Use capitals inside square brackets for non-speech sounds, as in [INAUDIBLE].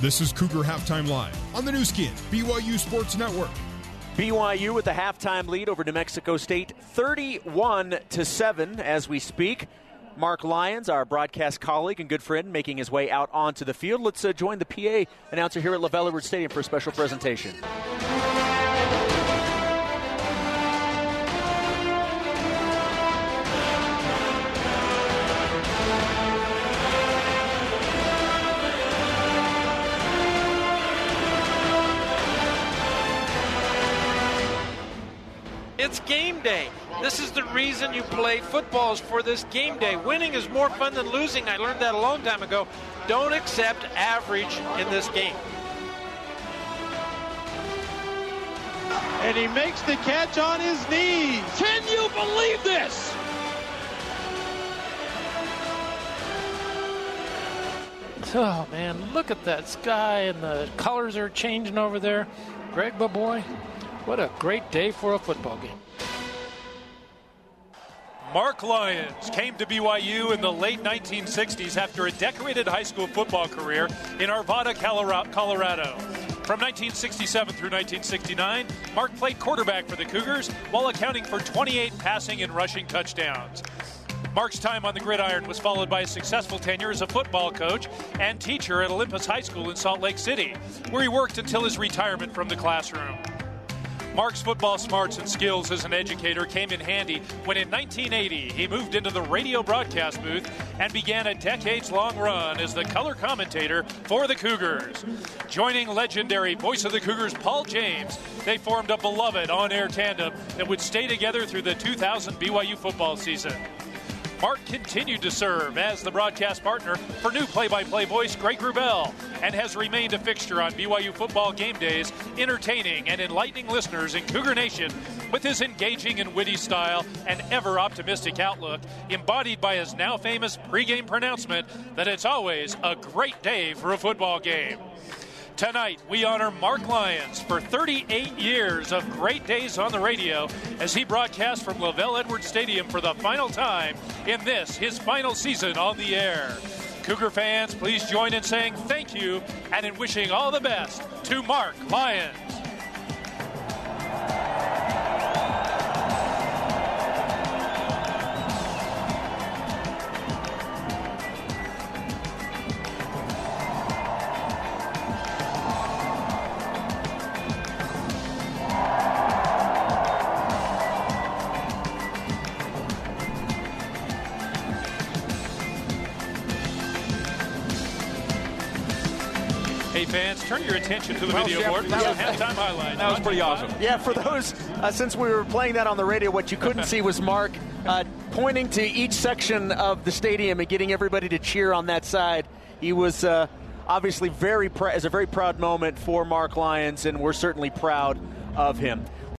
This is Cougar Halftime Live on the Nu Skin, BYU Sports Network. BYU with the halftime lead over New Mexico State, 31 to 7 as we speak. Mark Lyons, our broadcast colleague and good friend, making his way out onto the field. Let's uh, join the PA announcer here at LaVell Edwards Stadium for a special presentation. It's game day. This is the reason you play football is for this game day. Winning is more fun than losing. I learned that a long time ago. Don't accept average in this game. And he makes the catch on his knees. Can you believe this? Oh man, look at that sky and the colors are changing over there. Greg boy, what a great day for a football game. Mark Lyons came to BYU in the late 1960s after a decorated high school football career in Arvada, Colorado. From 1967 through 1969, Mark played quarterback for the Cougars while accounting for 28 passing and rushing touchdowns. Mark's time on the gridiron was followed by a successful tenure as a football coach and teacher at Olympus High School in Salt Lake City, where he worked until his retirement from the classroom. Mark's football smarts and skills as an educator came in handy when in 1980 he moved into the radio broadcast booth and began a decades long run as the color commentator for the Cougars. Joining legendary voice of the Cougars Paul James, they formed a beloved on air tandem that would stay together through the 2000 BYU football season. Mark continued to serve as the broadcast partner for new play by play voice Greg Wrubell and has remained a fixture on BYU football game days, entertaining and enlightening listeners in Cougar Nation with his engaging and witty style and ever optimistic outlook, embodied by his now famous pregame pronouncement that it's always a great day for a football game. Tonight, we honor Mark Lyons for 38 years of great days on the radio as he broadcasts from LaVell Edwards Stadium for the final time in this, his final season on the air. Cougar fans, please join in saying thank you and in wishing all the best to Mark Lyons. Hey fans, turn your attention to the Well, video Jeff, board. that There's was- halftime highlight. That was pretty awesome. Yeah, for those, uh, since we were playing that on the radio, what you couldn't [LAUGHS] see was Mark uh, pointing to each section of the stadium and getting everybody to cheer on that side. He was uh, obviously very, pr- as a very proud moment for Mark Lyons, and we're certainly proud of him.